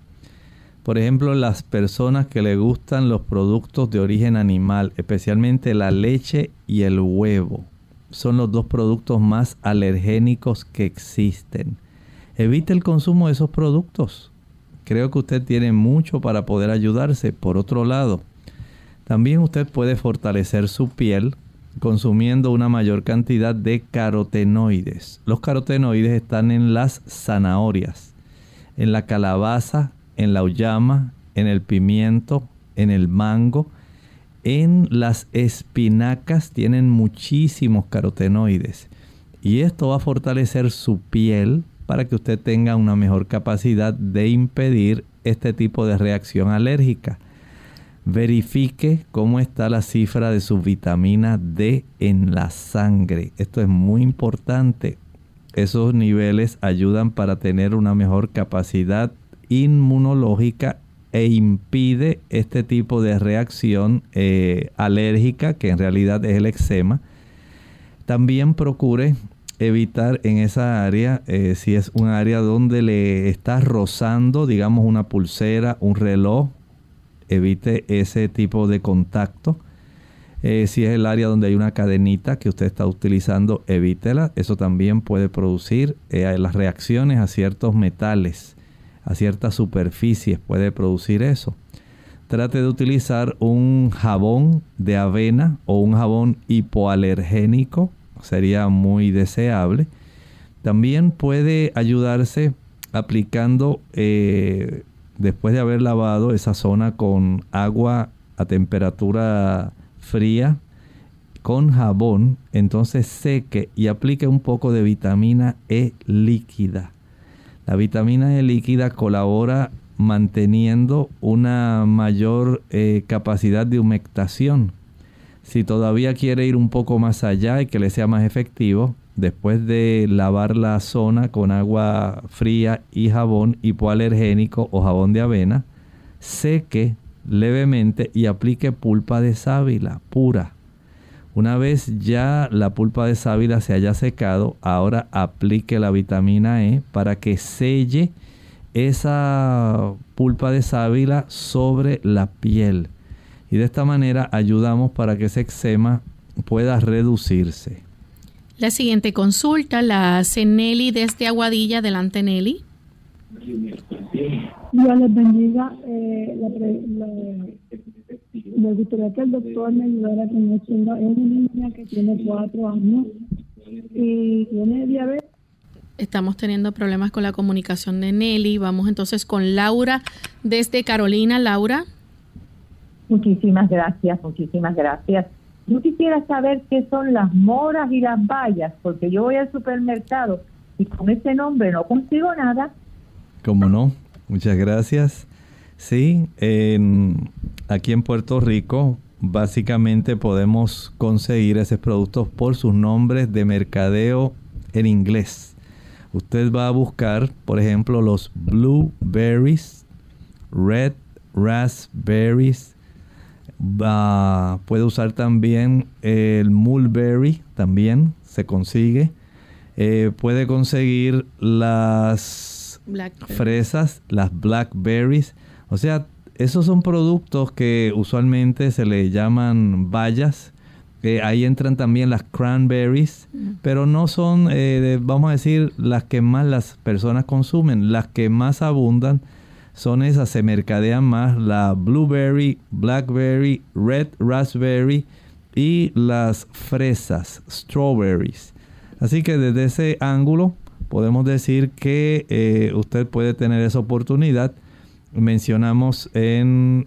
S2: Por ejemplo, las personas que le gustan los productos de origen animal, especialmente la leche y el huevo, son los dos productos más alergénicos que existen. Evite el consumo de esos productos. Creo que usted tiene mucho para poder ayudarse. Por otro lado, también usted puede fortalecer su piel consumiendo una mayor cantidad de carotenoides. Los carotenoides están en las zanahorias, en la calabaza, en la uyama, en el pimiento, en el mango. En las espinacas tienen muchísimos carotenoides. Y esto va a fortalecer su piel para que usted tenga una mejor capacidad de impedir este tipo de reacción alérgica. Verifique cómo está la cifra de su vitamina D en la sangre. Esto es muy importante. Esos niveles ayudan para tener una mejor capacidad inmunológica e impide este tipo de reacción eh, alérgica que en realidad es el eczema. También procure evitar en esa área, eh, si es un área donde le está rozando, digamos, una pulsera, un reloj, evite ese tipo de contacto. Eh, si es el área donde hay una cadenita que usted está utilizando, evítela. Eso también puede producir las reacciones a ciertos metales a ciertas superficies puede producir eso. Trate de utilizar un jabón de avena o un jabón hipoalergénico, sería muy deseable. También puede ayudarse aplicando, eh, después de haber lavado esa zona con agua a temperatura fría, con jabón, entonces seque y aplique un poco de vitamina E líquida. La vitamina E líquida colabora manteniendo una mayor eh, capacidad de humectación. Si todavía quiere ir un poco más allá y que le sea más efectivo, después de lavar la zona con agua fría y jabón hipoalergénico o jabón de avena, seque levemente y aplique pulpa de sábila pura. Una vez ya la pulpa de sábila se haya secado, ahora aplique la vitamina E para que selle esa pulpa de sábila sobre la piel. Y de esta manera ayudamos para que ese eczema pueda reducirse.
S1: La siguiente consulta la hace Nelly desde Aguadilla. Adelante, Nelly.
S14: Dios les bendiga. Eh, me gustaría que el doctor me ayudara con esto. Es una niña que tiene cuatro años y tiene diabetes.
S1: Estamos teniendo problemas con la comunicación de Nelly. Vamos entonces con Laura desde Carolina. Laura.
S15: Muchísimas gracias, muchísimas gracias. Yo quisiera saber qué son las moras y las bayas, porque yo voy al supermercado y con ese nombre no consigo nada.
S2: ¿Cómo no? Muchas gracias. Sí, en, aquí en Puerto Rico básicamente podemos conseguir esos productos por sus nombres de mercadeo en inglés. Usted va a buscar, por ejemplo, los blueberries, red raspberries. Va, puede usar también el mulberry, también se consigue. Eh, puede conseguir las fresas, las blackberries. O sea, esos son productos que usualmente se le llaman bayas. ahí entran también las cranberries, mm. pero no son, eh, vamos a decir, las que más las personas consumen. Las que más abundan son esas, se mercadean más la blueberry, blackberry, red raspberry y las fresas, strawberries. Así que desde ese ángulo podemos decir que eh, usted puede tener esa oportunidad mencionamos en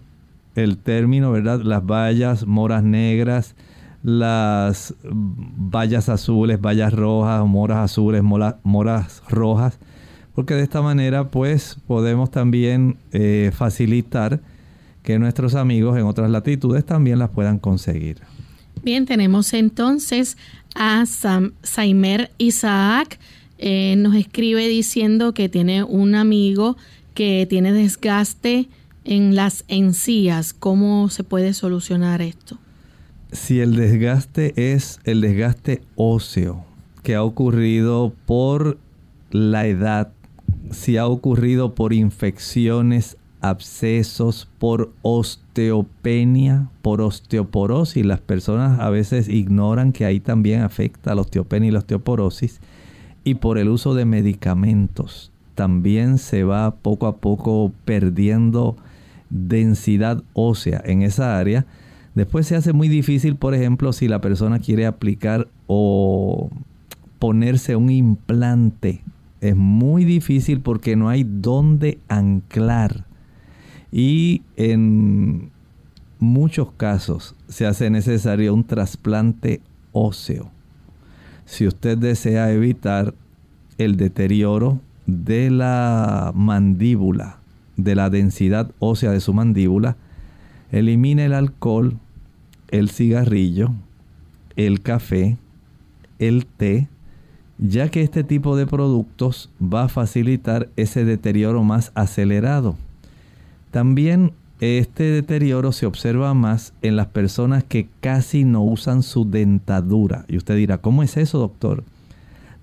S2: el término, ¿verdad? Las vallas, moras negras, las vallas azules, vallas rojas, moras azules, moras rojas, porque de esta manera pues podemos también eh, facilitar que nuestros amigos en otras latitudes también las puedan conseguir.
S1: Bien, tenemos entonces a Sam, Saimer Isaac, eh, nos escribe diciendo que tiene un amigo que tiene desgaste en las encías. ¿Cómo se puede solucionar esto?
S2: Si el desgaste es el desgaste óseo que ha ocurrido por la edad, si ha ocurrido por infecciones, abscesos, por osteopenia, por osteoporosis, las personas a veces ignoran que ahí también afecta la osteopenia y la osteoporosis, y por el uso de medicamentos, también se va poco a poco perdiendo densidad ósea en esa área. Después se hace muy difícil, por ejemplo, si la persona quiere aplicar o ponerse un implante. Es muy difícil porque no hay dónde anclar. Y en muchos casos se hace necesario un trasplante óseo. Si usted desea evitar el deterioro de la mandíbula, de la densidad ósea de su mandíbula, elimine el alcohol, el cigarrillo, el café, el té, ya que este tipo de productos va a facilitar ese deterioro más acelerado. También este deterioro se observa más en las personas que casi no usan su dentadura. Y usted dirá, ¿cómo es eso, doctor?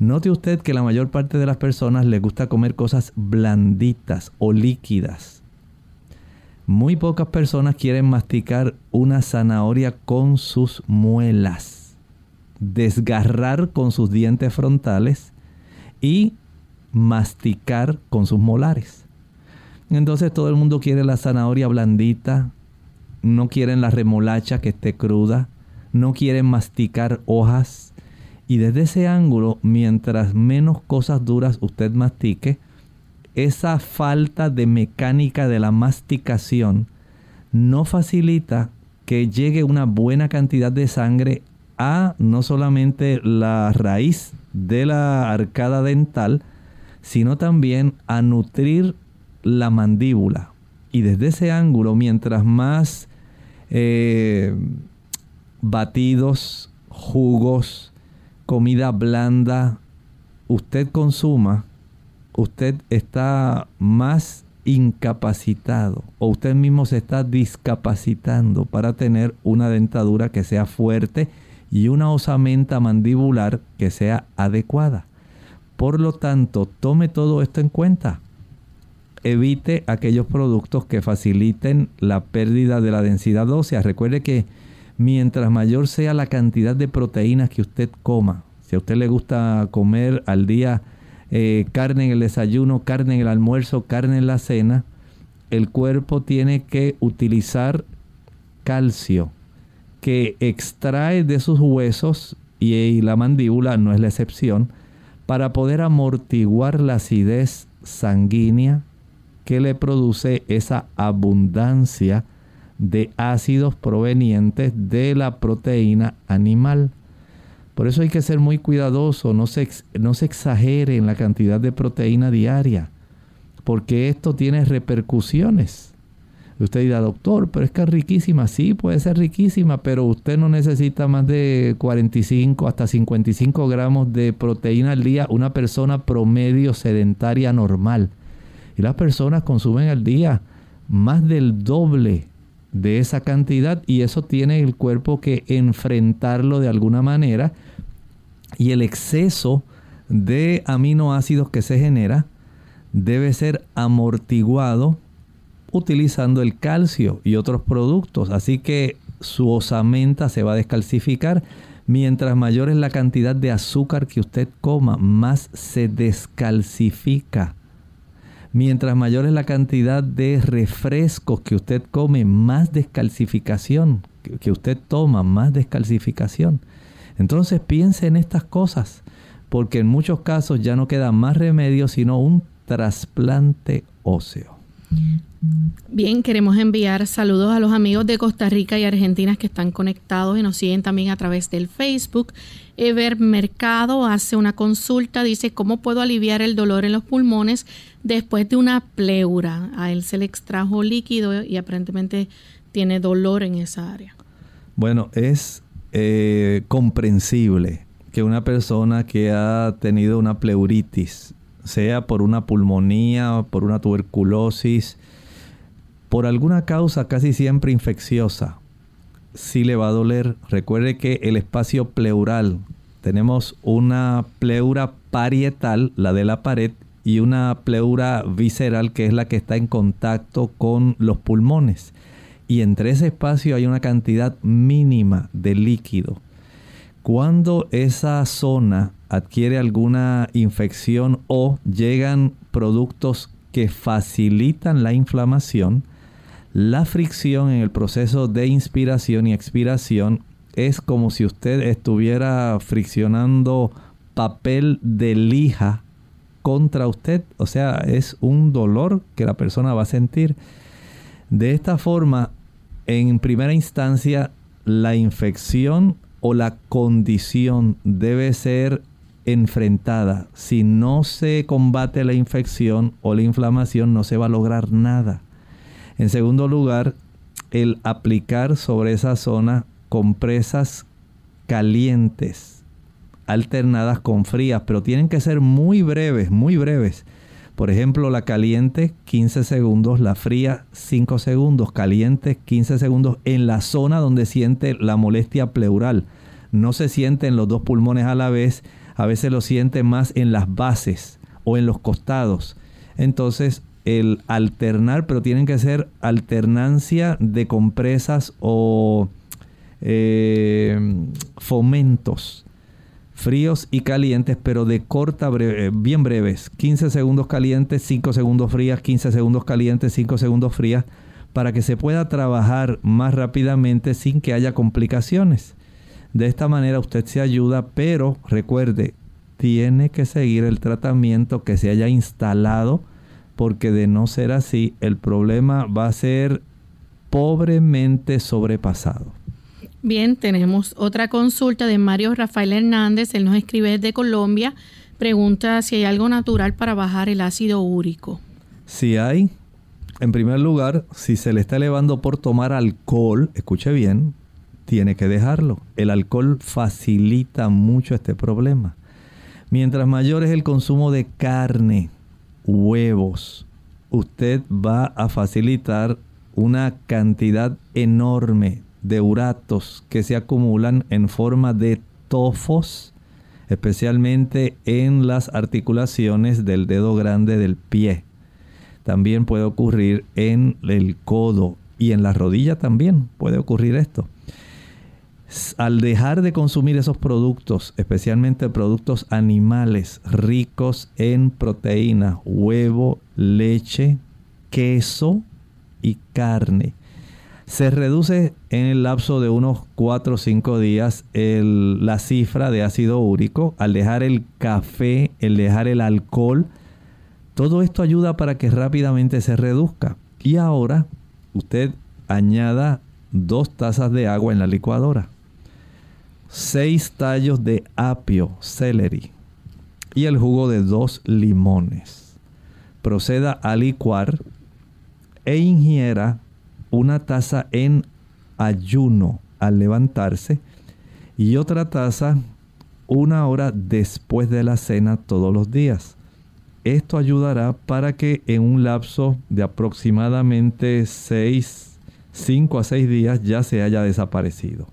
S2: Note usted que la mayor parte de las personas les gusta comer cosas blanditas o líquidas. Muy pocas personas quieren masticar una zanahoria con sus muelas, desgarrar con sus dientes frontales y masticar con sus molares. Entonces todo el mundo quiere la zanahoria blandita, no quieren la remolacha que esté cruda, no quieren masticar hojas, y desde ese ángulo, mientras menos cosas duras usted mastique, esa falta de mecánica de la masticación no facilita que llegue una buena cantidad de sangre a no solamente la raíz de la arcada dental, sino también a nutrir la mandíbula. Y desde ese ángulo, mientras más eh, batidos, jugos, comida blanda usted consuma, usted está más incapacitado o usted mismo se está discapacitando para tener una dentadura que sea fuerte y una osamenta mandibular que sea adecuada. Por lo tanto, tome todo esto en cuenta. Evite aquellos productos que faciliten la pérdida de la densidad ósea. Recuerde que mientras mayor sea la cantidad de proteínas que usted coma, si a usted le gusta comer al día eh, carne en el desayuno, carne en el almuerzo, carne en la cena, el cuerpo tiene que utilizar calcio que extrae de sus huesos y la mandíbula no es la excepción para poder amortiguar la acidez sanguínea que le produce esa abundancia de ácidos provenientes de la proteína animal. Por eso hay que ser muy cuidadoso, no se, exagere en la cantidad de proteína diaria, porque esto tiene repercusiones. Usted dirá, doctor, pero es que es riquísima. Sí, puede ser riquísima, pero usted no necesita más de 45 hasta 55 gramos de proteína al día, una persona promedio sedentaria normal. Y las personas consumen al día más del doble de esa cantidad y eso tiene el cuerpo que enfrentarlo de alguna manera y el exceso de aminoácidos que se genera debe ser amortiguado utilizando el calcio y otros productos. Así que su osamenta se va a descalcificar. Mientras mayor es la cantidad de azúcar que usted coma, más se descalcifica. Mientras mayor es la cantidad de refrescos que usted come, más descalcificación que usted toma, más descalcificación. Entonces piense en estas cosas, porque en muchos casos ya no queda más remedio sino un trasplante óseo.
S1: Bien, queremos enviar saludos a los amigos de Costa Rica y Argentina que están conectados y nos siguen también a través del Facebook. Ever Mercado hace una consulta, dice, ¿cómo puedo aliviar el dolor en los pulmones después de una pleura? A él se le extrajo líquido y aparentemente tiene dolor en esa área.
S2: Bueno, es eh, comprensible que una persona que ha tenido una pleuritis sea por una pulmonía, por una tuberculosis, por alguna causa casi siempre infecciosa, si le va a doler. Recuerde que el espacio pleural, tenemos una pleura parietal, la de la pared, y una pleura visceral que es la que está en contacto con los pulmones. Y entre ese espacio hay una cantidad mínima de líquido. Cuando esa zona adquiere alguna infección o llegan productos que facilitan la inflamación, la fricción en el proceso de inspiración y expiración es como si usted estuviera friccionando papel de lija contra usted. O sea, es un dolor que la persona va a sentir. De esta forma, en primera instancia, la infección o la condición debe ser enfrentada. Si no se combate la infección o la inflamación, no se va a lograr nada. En segundo lugar, el aplicar sobre esa zona compresas calientes alternadas con frías, pero tienen que ser muy breves, muy breves. Por ejemplo, la caliente 15 segundos, la fría 5 segundos, caliente 15 segundos en la zona donde siente la molestia pleural. No se siente en los dos pulmones a la vez, a veces lo siente más en las bases o en los costados. Entonces, el alternar, pero tienen que ser alternancia de compresas o eh, fomentos fríos y calientes, pero de corta, breve, bien breves. 15 segundos calientes, 5 segundos frías, 15 segundos calientes, 5 segundos frías, para que se pueda trabajar más rápidamente sin que haya complicaciones. De esta manera usted se ayuda, pero recuerde, tiene que seguir el tratamiento que se haya instalado, porque de no ser así, el problema va a ser pobremente sobrepasado.
S1: Bien, tenemos otra consulta de Mario Rafael Hernández. Él nos escribe desde Colombia. Pregunta si hay algo natural para bajar el ácido úrico.
S2: Si hay, en primer lugar, si se le está elevando por tomar alcohol, escuche bien, tiene que dejarlo. El alcohol facilita mucho este problema. Mientras mayor es el consumo de carne, huevos, usted va a facilitar una cantidad enorme de uratos que se acumulan en forma de tofos, especialmente en las articulaciones del dedo grande del pie. También puede ocurrir en el codo y en la rodilla también puede ocurrir esto. Al dejar de consumir esos productos, especialmente productos animales ricos en proteína, huevo, leche, queso y carne, se reduce en el lapso de unos 4 o 5 días la cifra de ácido úrico al dejar el café, el dejar el alcohol. Todo esto ayuda para que rápidamente se reduzca. Y ahora usted añada dos tazas de agua en la licuadora, seis tallos de apio, celery y el jugo de dos limones. Proceda a licuar e ingiera una taza en ayuno al levantarse y otra taza una hora después de la cena todos los días. Esto ayudará para que en un lapso de aproximadamente 6, 5 a 6 días ya se haya desaparecido.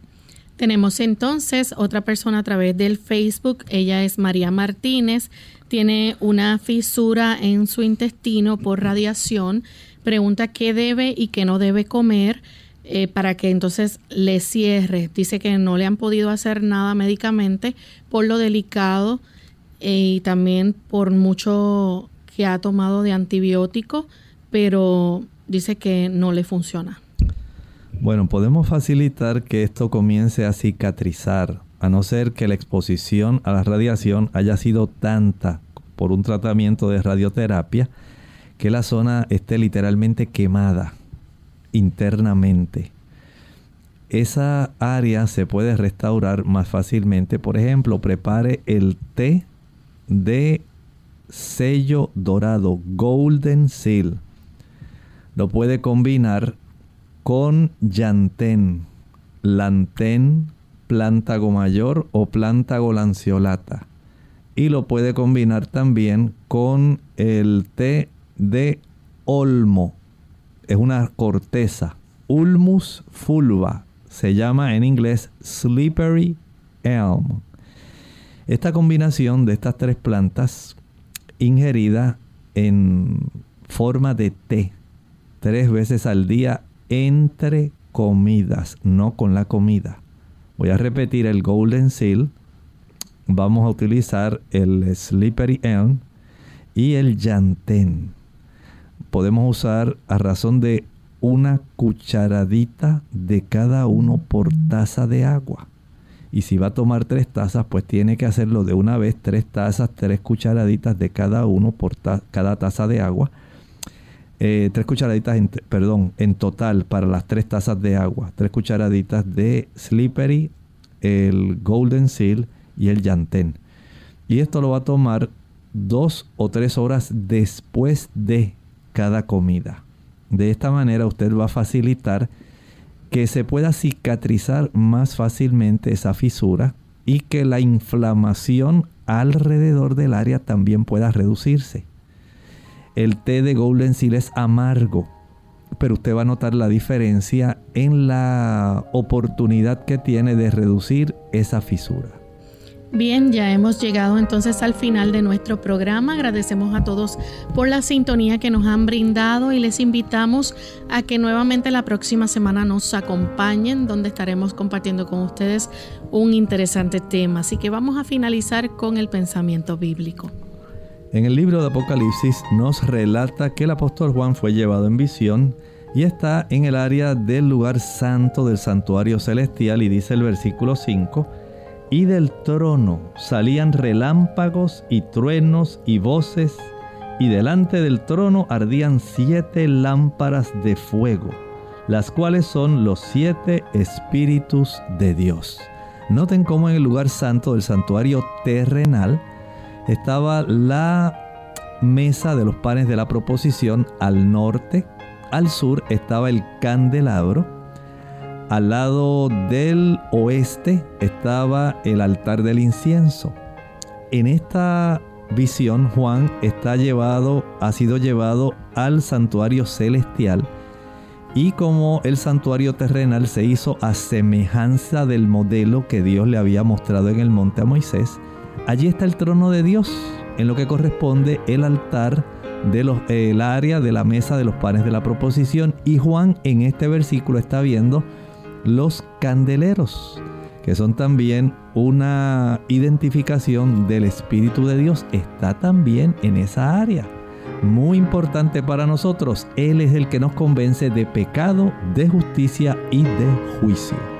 S1: Tenemos entonces otra persona a través del Facebook. Ella es María Martínez. Tiene una fisura en su intestino por radiación pregunta qué debe y qué no debe comer eh, para que entonces le cierre. Dice que no le han podido hacer nada médicamente por lo delicado eh, y también por mucho que ha tomado de antibiótico, pero dice que no le funciona.
S2: Bueno, podemos facilitar que esto comience a cicatrizar, a no ser que la exposición a la radiación haya sido tanta por un tratamiento de radioterapia que la zona esté literalmente quemada internamente. Esa área se puede restaurar más fácilmente. Por ejemplo, prepare el té de sello dorado, Golden Seal. Lo puede combinar con llantén, lantén, plántago mayor o plántago lanceolata. y lo puede combinar también con el té de olmo. Es una corteza, Ulmus fulva. Se llama en inglés slippery elm. Esta combinación de estas tres plantas ingerida en forma de té tres veces al día entre comidas, no con la comida. Voy a repetir el Golden Seal. Vamos a utilizar el Slippery Elm y el Yantén. Podemos usar a razón de una cucharadita de cada uno por taza de agua. Y si va a tomar tres tazas, pues tiene que hacerlo de una vez, tres tazas, tres cucharaditas de cada uno por cada taza de agua. Eh, tres cucharaditas, en, perdón, en total para las tres tazas de agua. Tres cucharaditas de Slippery, el Golden Seal y el Yantén. Y esto lo va a tomar dos o tres horas después de cada comida. De esta manera usted va a facilitar que se pueda cicatrizar más fácilmente esa fisura y que la inflamación alrededor del área también pueda reducirse. El té de Golden Seal es amargo, pero usted va a notar la diferencia en la oportunidad que tiene de reducir esa fisura.
S1: Bien, ya hemos llegado entonces al final de nuestro programa. Agradecemos a todos por la sintonía que nos han brindado y les invitamos a que nuevamente la próxima semana nos acompañen, donde estaremos compartiendo con ustedes un interesante tema. Así que vamos a finalizar con el pensamiento bíblico.
S2: En el libro de Apocalipsis nos relata que el apóstol Juan fue llevado en visión y está en el área del lugar santo del santuario celestial y dice el versículo 5 y del trono salían relámpagos y truenos y voces, y delante del trono ardían siete lámparas de fuego, las cuales son los siete espíritus de Dios. Noten cómo en el lugar santo del santuario terrenal estaba la mesa de los panes de la proposición al norte, al sur estaba el candelabro, al lado del oeste estaba el altar del incienso. En esta visión Juan está llevado, ha sido llevado al santuario celestial y como el santuario terrenal se hizo a semejanza del modelo que Dios le había mostrado en el monte a Moisés, allí está el trono de Dios, en lo que corresponde el altar del área de la mesa de los panes de la proposición y Juan en este versículo está viendo los candeleros, que son también una identificación del Espíritu de Dios, está también en esa área. Muy importante para nosotros, Él es el que nos convence de pecado, de justicia y de juicio.